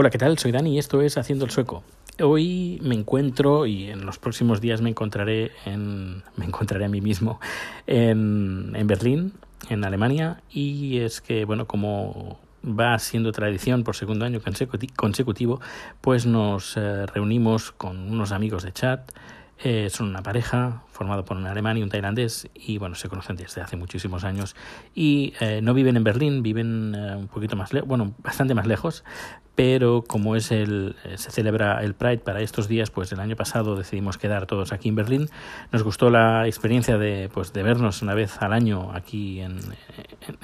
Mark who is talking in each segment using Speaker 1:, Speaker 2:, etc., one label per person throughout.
Speaker 1: Hola, ¿qué tal? Soy Dani y esto es Haciendo el Sueco. Hoy me encuentro y en los próximos días me encontraré en me encontraré a mí mismo en, Berlín, en Alemania y es que bueno, como va siendo tradición por segundo año consecutivo, pues nos eh, reunimos con unos amigos de chat eh, son una pareja formado por un alemán y un tailandés y bueno, se conocen desde hace muchísimos años y eh, no viven en Berlín, viven eh, un poquito más lejos, bueno, bastante más lejos, pero como es el se celebra el Pride para estos días, pues el año pasado decidimos quedar todos aquí en Berlín. Nos gustó la experiencia de pues de vernos una vez al año aquí en,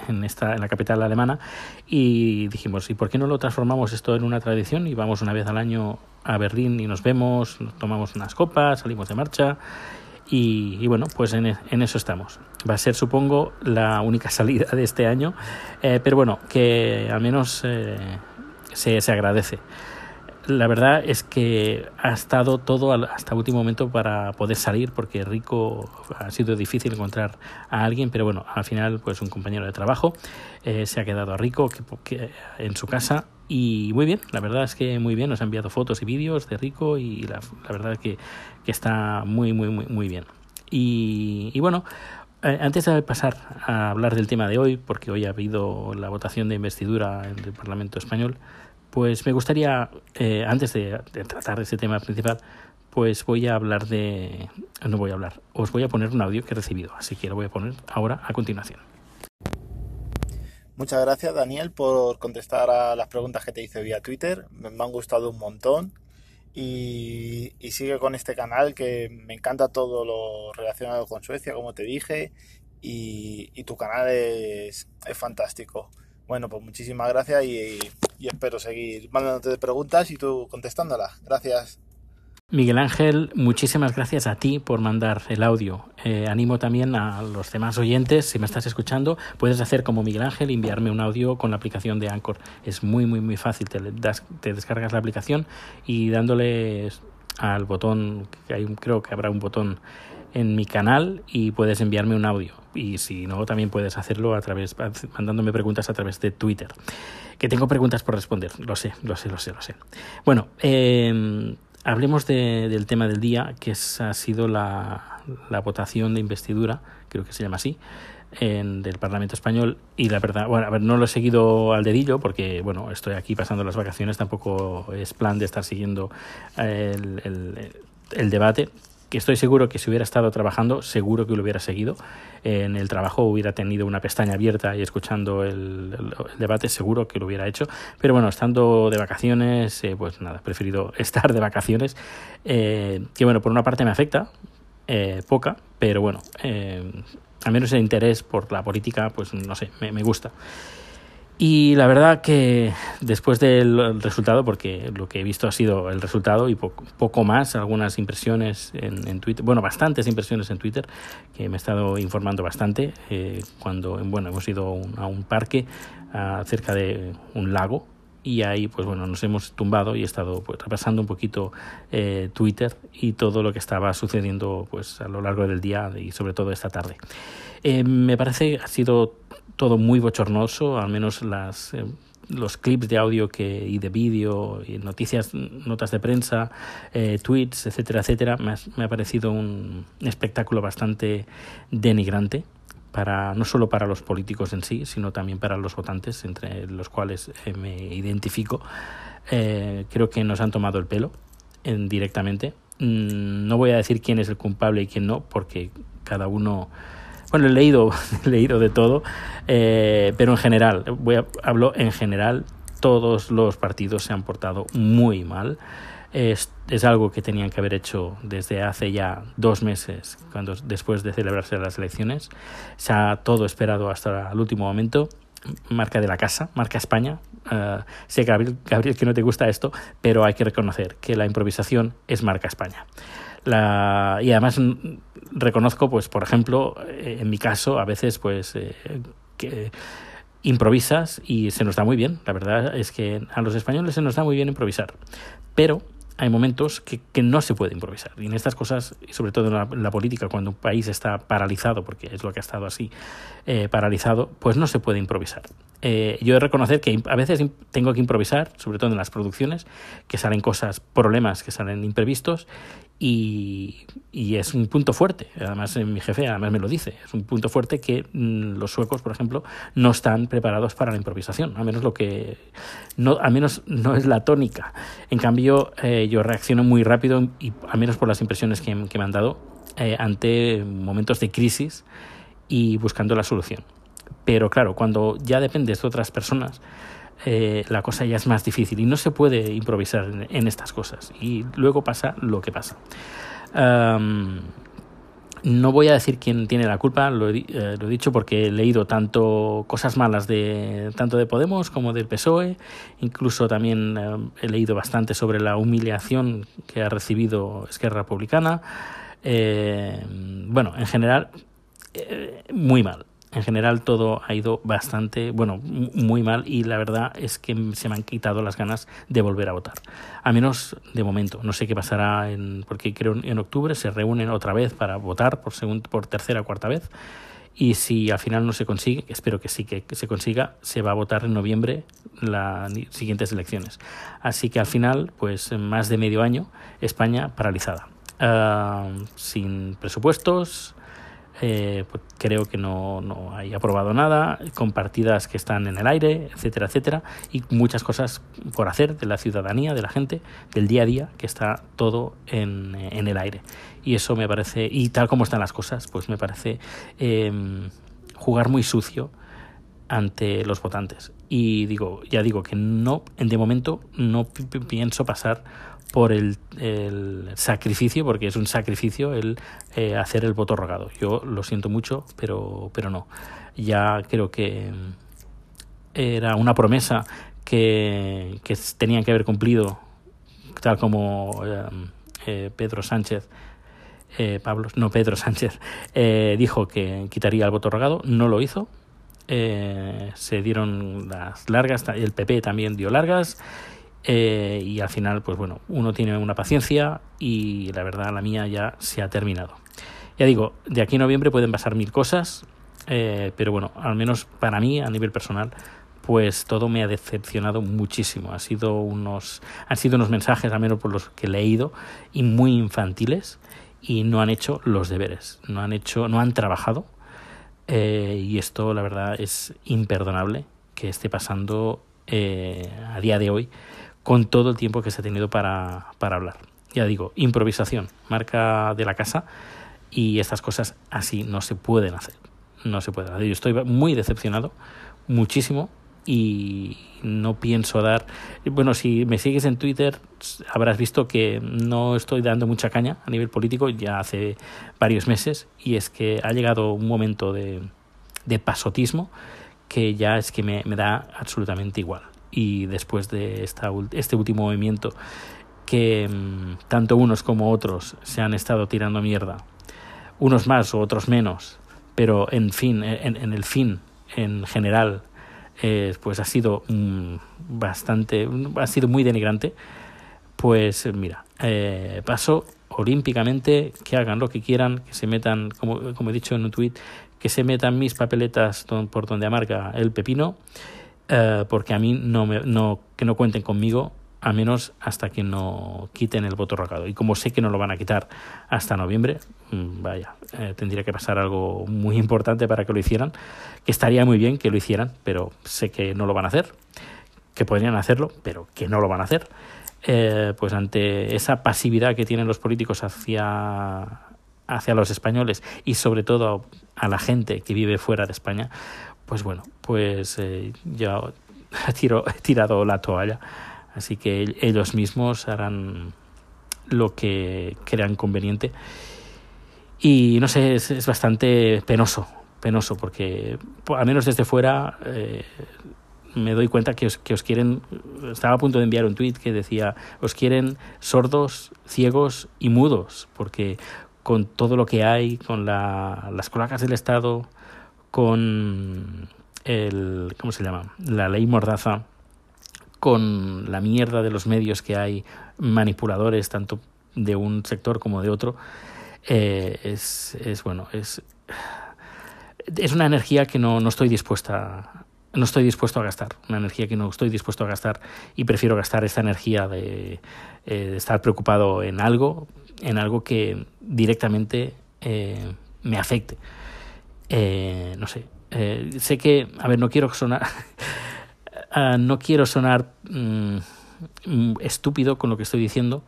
Speaker 1: en esta en la capital alemana y dijimos, ¿y por qué no lo transformamos esto en una tradición y vamos una vez al año a Berlín y nos vemos, tomamos unas copas, salimos de marcha y, bueno, pues en, eso estamos. Va a ser, supongo, la única salida de este año, eh, pero bueno, que al menos eh, se, se agradece la verdad es que ha estado todo hasta último momento para poder salir porque Rico ha sido difícil encontrar a alguien pero bueno al final pues un compañero de trabajo eh, se ha quedado a Rico que, en su casa y muy bien la verdad es que muy bien nos ha enviado fotos y vídeos de Rico y la, verdad es que, que, está muy muy muy muy bien y, y bueno eh, antes de pasar a hablar del tema de hoy, porque hoy ha habido la votación de investidura en el Parlamento español, pues me gustaría, eh, antes de, de, tratar ese tema principal, pues voy a hablar de... No voy a hablar, os voy a poner un audio que he recibido, así que lo voy a poner ahora a continuación.
Speaker 2: Muchas gracias Daniel por contestar a las preguntas que te hice vía Twitter, me, han gustado un montón y, sigue con este canal que me encanta todo lo relacionado con Suecia, como te dije, y, y tu canal es, es fantástico. Bueno, pues muchísimas gracias y, y espero seguir mandándote preguntas y tú contestándolas. Gracias.
Speaker 1: Miguel Ángel, muchísimas gracias a ti por mandar el audio. Eh, animo también a los demás oyentes, si me estás escuchando, puedes hacer como Miguel Ángel, enviarme un audio con la aplicación de Anchor. Es muy, muy, muy fácil. Te, das, descargas la aplicación y dándole al botón, que hay, creo que habrá un botón en mi canal y puedes enviarme un audio. Y si no, también puedes hacerlo a través, mandándome preguntas a través de Twitter. Que tengo preguntas por responder, lo sé, lo sé, lo sé, lo sé. Bueno, eh, hablemos de, del tema del día, que ha sido la, votación de investidura, creo que se llama así, en, del Parlamento Español. Y la verdad, bueno, a ver, no lo he seguido al dedillo porque, bueno, estoy aquí pasando las vacaciones, tampoco es plan de estar siguiendo el debate que estoy seguro que si hubiera estado trabajando, seguro que lo hubiera seguido. En el trabajo hubiera tenido una pestaña abierta y escuchando el, debate, seguro que lo hubiera hecho. Pero bueno, estando de vacaciones, eh, pues nada, he preferido estar de vacaciones. Eh, que bueno, por una parte me afecta, eh, poca, pero bueno, eh, al menos el interés por la política, pues no sé, me gusta. Y la verdad que después del resultado, porque lo que he visto ha sido el resultado y poco, poco más, algunas impresiones en, Twitter, bueno, bastantes impresiones en Twitter, que me he estado informando bastante eh, cuando, bueno, hemos ido un, a un parque cerca de un lago y ahí pues bueno nos hemos tumbado y he estado pues repasando un poquito eh, Twitter y todo lo que estaba sucediendo pues a lo largo del día y sobre todo esta tarde. Eh, me parece ha sido todo muy bochornoso al menos las eh, los clips de audio que, y de vídeo noticias notas de prensa eh, tweets etcétera etcétera me ha, parecido un espectáculo bastante denigrante para no solo para los políticos en sí, sino también para los votantes, entre los cuales eh, me identifico. Creo que nos han tomado el pelo en, directamente. Mm, no voy a decir quién es el culpable y quién no, porque cada uno. Bueno, he leído, he leído de todo, eh, pero en general, voy a, hablo en general, todos los partidos se han portado muy mal. Es, algo que tenían que haber hecho desde hace ya dos meses, cuando después de celebrarse las elecciones. Se ha todo esperado hasta el último momento. Marca de la casa, marca España. Uh, sé, Gabriel, Gabriel, que no te gusta esto, pero hay que reconocer que la improvisación es marca España. Y además reconozco, pues, por ejemplo, en mi caso, a veces, pues, eh, improvisas y se nos da muy bien. La verdad es que a los españoles se nos da muy bien improvisar. Pero hay momentos que, no se puede improvisar. Y en estas cosas, sobre todo en la, política, cuando un país está paralizado, porque es lo que ha estado así, eh, paralizado, pues no se puede improvisar. Eh, yo he de reconocer que a veces tengo que improvisar, sobre todo en las producciones, que salen cosas, problemas que salen imprevistos, y, es un punto fuerte. Además, mi jefe además me lo dice. Es un punto fuerte que mm, los suecos, por ejemplo, no están preparados para la improvisación. Al menos lo que no, al menos no es la tónica. En cambio, eh, yo reacciono muy rápido y al menos por las impresiones que, me han dado eh, ante momentos de crisis y buscando la solución. Pero claro, cuando ya dependes de otras personas, eh, la cosa ya es más difícil y no se puede improvisar en, estas cosas. Y luego pasa lo que pasa. no voy a decir quién tiene la culpa, lo he, eh, lo he, dicho porque he leído tanto cosas malas de tanto de Podemos como del PSOE, incluso también eh, he leído bastante sobre la humillación que ha recibido Esquerra Republicana. bueno, en general, muy mal en general todo ha ido bastante, bueno, muy mal y la verdad es que se me han quitado las ganas de volver a votar. A menos de momento. No sé qué pasará en, porque creo en octubre se reúnen otra vez para votar por, por tercera o cuarta vez. Y si al final no se consigue, espero que sí que se consiga, se va a votar en noviembre las siguientes elecciones. Así que al final, pues en más de medio año, España paralizada. Ah, sin presupuestos, eh, pues creo que no, no hay aprobado nada, con partidas que están en el aire, etcétera, etcétera, y muchas cosas por hacer de la ciudadanía, de la gente, del día a día, que está todo en, en el aire. Y eso me parece, y tal como están las cosas, pues me parece em, jugar muy sucio ante los votantes. Y digo, ya digo que no, de momento no pienso pasar por el, sacrificio, porque es un sacrificio el eh, hacer el voto rogado. Yo lo siento mucho, pero, pero no. Ya creo que era una promesa que, que tenían que haber cumplido, tal como eh, eh, Pedro Sánchez. Pablo, no Pedro Sánchez, dijo que quitaría el voto rogado, no lo hizo, se dieron las largas, el PP también dio largas eh, y al final, pues bueno, uno tiene una paciencia y la verdad la mía ya se ha terminado. Ya digo, de aquí a noviembre pueden pasar mil cosas, eh, pero bueno, al menos para mí, a nivel personal, pues todo me ha decepcionado muchísimo. Ha sido unos, han sido unos mensajes, al menos por los que he leído, y muy infantiles, y no han hecho los deberes, no han hecho, no han trabajado, eh, y esto la verdad es imperdonable que esté pasando a día de hoy con todo el tiempo que se ha tenido para, para hablar. Ya digo, improvisación, marca de la casa y estas cosas así no se pueden hacer. No se pueden hacer. Yo estoy muy decepcionado, muchísimo, y no pienso dar. Bueno, si me sigues en Twitter, habrás visto que no estoy dando mucha caña a nivel político ya hace varios meses, y es que ha llegado un momento de, de pasotismo que ya es que me, me da absolutamente igual y después de esta, este último movimiento que mm, tanto unos como otros se han estado tirando mierda, unos más o otros menos, pero en fin, en, el fin, en general, eh, pues ha sido mm, bastante, ha sido muy denigrante, pues mira, eh, paso olímpicamente, que hagan lo que quieran, que se metan, como, como he dicho en un tuit, que se metan mis papeletas por donde amarga el pepino eh, porque a mí no, me, no que no cuenten conmigo a menos hasta que no quiten el voto rogado. Y como sé que no lo van a quitar hasta noviembre, mm, vaya, eh, tendría que pasar algo muy importante para que lo hicieran, que estaría muy bien que lo hicieran, pero sé que no lo van a hacer, que podrían hacerlo, pero que no lo van a hacer. Eh, pues ante esa pasividad que tienen los políticos hacia, hacia los españoles y sobre todo a la gente que vive fuera de España, pues bueno, pues eh, ya tiro, he tirado la toalla, así que ellos mismos harán lo que crean conveniente. Y no sé, es, bastante penoso, penoso, porque al menos desde fuera eh, me doy cuenta que os, quieren, estaba a punto de enviar un tweet que decía, os quieren sordos, ciegos y mudos, porque con todo lo que hay, con la, las cloacas del Estado, con el, ¿cómo se llama? La ley Mordaza, con la mierda de los medios que hay manipuladores tanto de un sector como de otro eh, es, es bueno es es una energía que no, no estoy dispuesta no estoy dispuesto a gastar, una energía que no estoy dispuesto a gastar y prefiero gastar esta energía de, eh, estar preocupado en algo, en algo que directamente eh, me afecte. No sé, sé que, a ver, no quiero sonar, ah, no quiero sonar mm, estúpido con lo que estoy diciendo,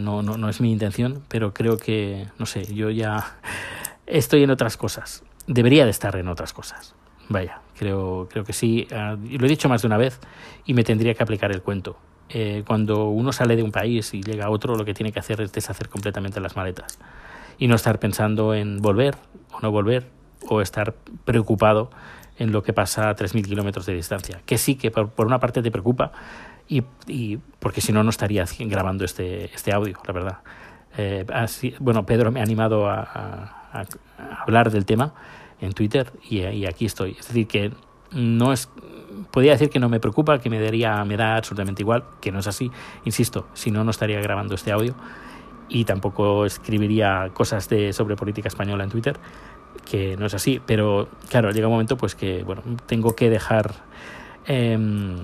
Speaker 1: no, no, no es mi intención, pero creo que, no sé, yo ya estoy en otras cosas, debería de estar en otras cosas. Vaya, creo, creo que sí. Ah, lo he dicho más de una vez y me tendría que aplicar el cuento. Eh, cuando uno sale de un país y llega a otro, lo que tiene que hacer es deshacer completamente las maletas y no estar pensando en volver o no volver o estar preocupado en lo que pasa a 3.000 kilómetros de distancia. Que sí, que por, una parte te preocupa y, porque si no, no estaría grabando este, este audio, la verdad. Eh, así, bueno, Pedro me ha animado a hablar del tema en Twitter y, aquí estoy. Es decir, que no es podría decir que no me preocupa, que me daría, me da absolutamente igual, que no es así. Insisto, si no, no estaría grabando este audio y tampoco escribiría cosas de, sobre política española en Twitter, que no es así. Pero claro, llega un momento pues que bueno, tengo que dejar em,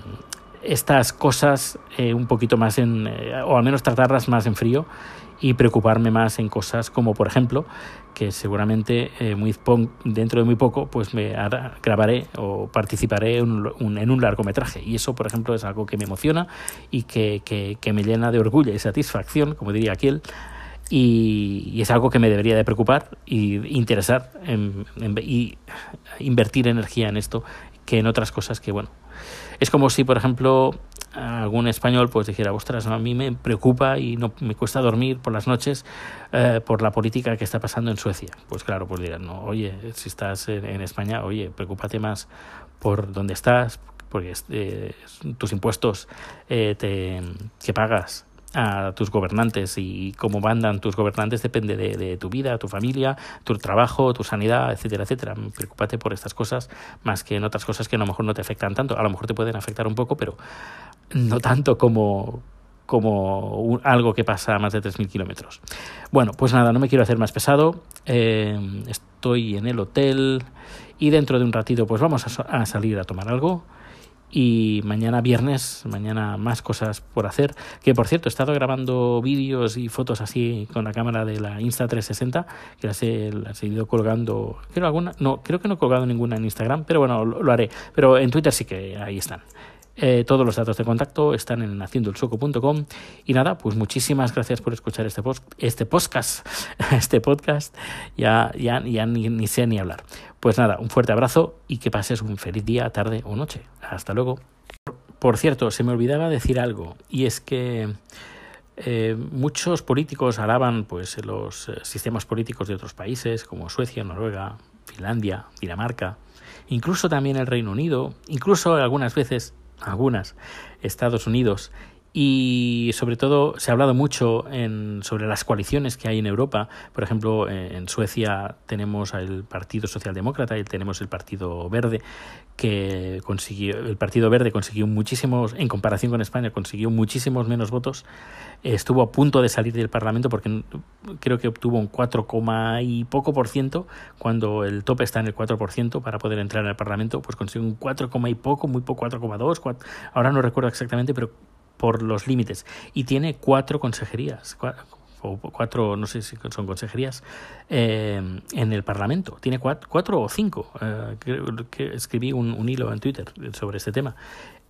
Speaker 1: estas cosas eh, un poquito más en, eh, o al menos tratarlas más en frío y preocuparme más en cosas como, por ejemplo, que seguramente eh, muy dentro de muy poco pues me grabaré o participaré en un, en un, largometraje. Y eso, por ejemplo, es algo que me emociona y que, que, me llena de orgullo y satisfacción, como diría aquel. Y, es algo que me debería de preocupar y interesar y invertir energía en esto que en otras cosas que, bueno, es como si, por ejemplo, algún español pues dijera, ostras, a mí me preocupa y no me cuesta dormir por las noches eh, por la política que está pasando en Suecia. Pues claro, pues dirán, no, oye, si estás en, España, oye, preocúpate más por dónde estás, porque eh, tus impuestos eh, te, que pagas a tus gobernantes y cómo mandan tus gobernantes depende de, tu vida, tu familia, tu trabajo, tu sanidad, etcétera, etcétera. Preocúpate por estas cosas más que en otras cosas que a lo mejor no te afectan tanto. A lo mejor te pueden afectar un poco, pero no tanto como, como algo que pasa a más de 3.000 kilómetros. Bueno, pues nada, no me quiero hacer más pesado. Eh, estoy en el hotel y dentro de un ratito pues vamos a salir a tomar algo y mañana viernes, mañana más cosas por hacer. Que por cierto, he estado grabando vídeos y fotos así con la cámara de la Insta360, que las he, las he ido colgando. Creo alguna, no, creo que no he colgado ninguna en Instagram, pero bueno, lo haré. Pero en Twitter sí que ahí están. Eh, todos los datos de contacto están en haciendoelsoco.com. Y nada, pues muchísimas gracias por escuchar este, post, este podcast. Este podcast. Ya, ya, ya ni, ni sé ni hablar. Pues nada, un fuerte abrazo y que pases un feliz día, tarde o noche. Hasta luego. Por cierto, se me olvidaba decir algo, y es que eh, muchos políticos alaban pues, los eh, sistemas políticos de otros países, como Suecia, Noruega, Finlandia, Dinamarca, incluso también el Reino Unido, incluso algunas veces algunas, Estados Unidos, y sobre todo se ha hablado mucho en, sobre las coaliciones que hay en Europa. Por ejemplo, en Suecia tenemos el Partido Socialdemócrata y tenemos el Partido Verde, que consiguió, el Partido Verde consiguió muchísimos, en comparación con España, consiguió muchísimos menos votos. Estuvo a punto de salir del Parlamento porque creo que obtuvo un 4, y poco por ciento, cuando el tope está en el 4 por ciento para poder entrar en el Parlamento, pues consiguió un 4, y poco, muy poco, 4,2, ahora no recuerdo exactamente, pero por los límites. Y tiene cuatro consejerías, o cuatro, no sé si son consejerías, eh, en el Parlamento. Tiene cuatro, o cinco. Eh, escribí un, hilo en Twitter sobre este tema.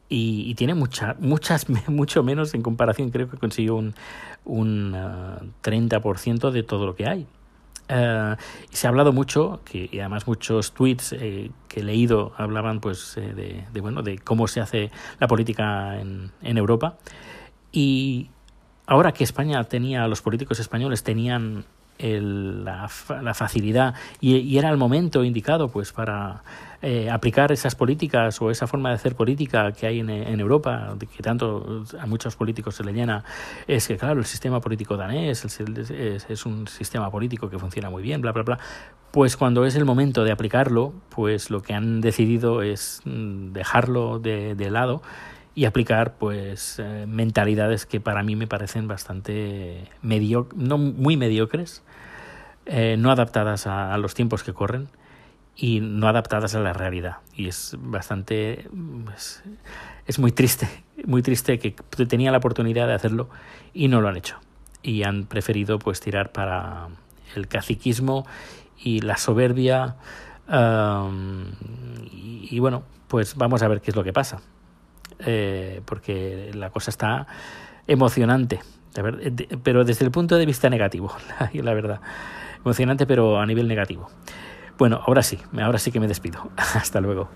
Speaker 1: Y, tiene mucha, muchas, mucho menos en comparación, creo que consiguió un, un 30% eh, de todo lo que hay. Uh, se ha hablado mucho, que, y además muchos tweets eh, que he leído hablaban pues eh, de, de, bueno de cómo se hace la política en, en Europa. Y ahora que España tenía, los políticos españoles tenían el, la, la, facilidad y, era el momento indicado pues para eh, aplicar esas políticas o esa forma de hacer política que hay en, Europa, que tanto a muchos políticos se le llena, es que, claro, el sistema político danés es, es, es un sistema político que funciona muy bien, bla, bla, bla. Pues cuando es el momento de aplicarlo, pues lo que han decidido es mm, dejarlo de, de lado y aplicar pues eh, mentalidades que para mí me parecen bastante no muy mediocres, eh, no adaptadas a, los tiempos que corren y no adaptadas a la realidad. Y es bastante es, es muy triste, muy triste que tenía la oportunidad de hacerlo y no lo han hecho. Y han preferido pues tirar para el caciquismo y la soberbia y, bueno, pues vamos a ver qué es lo que pasa. Eh, porque la cosa está emocionante, pero desde el punto de vista negativo, la, verdad. Emocionante, pero a nivel negativo. Bueno, ahora sí, ahora sí que me despido. Hasta luego.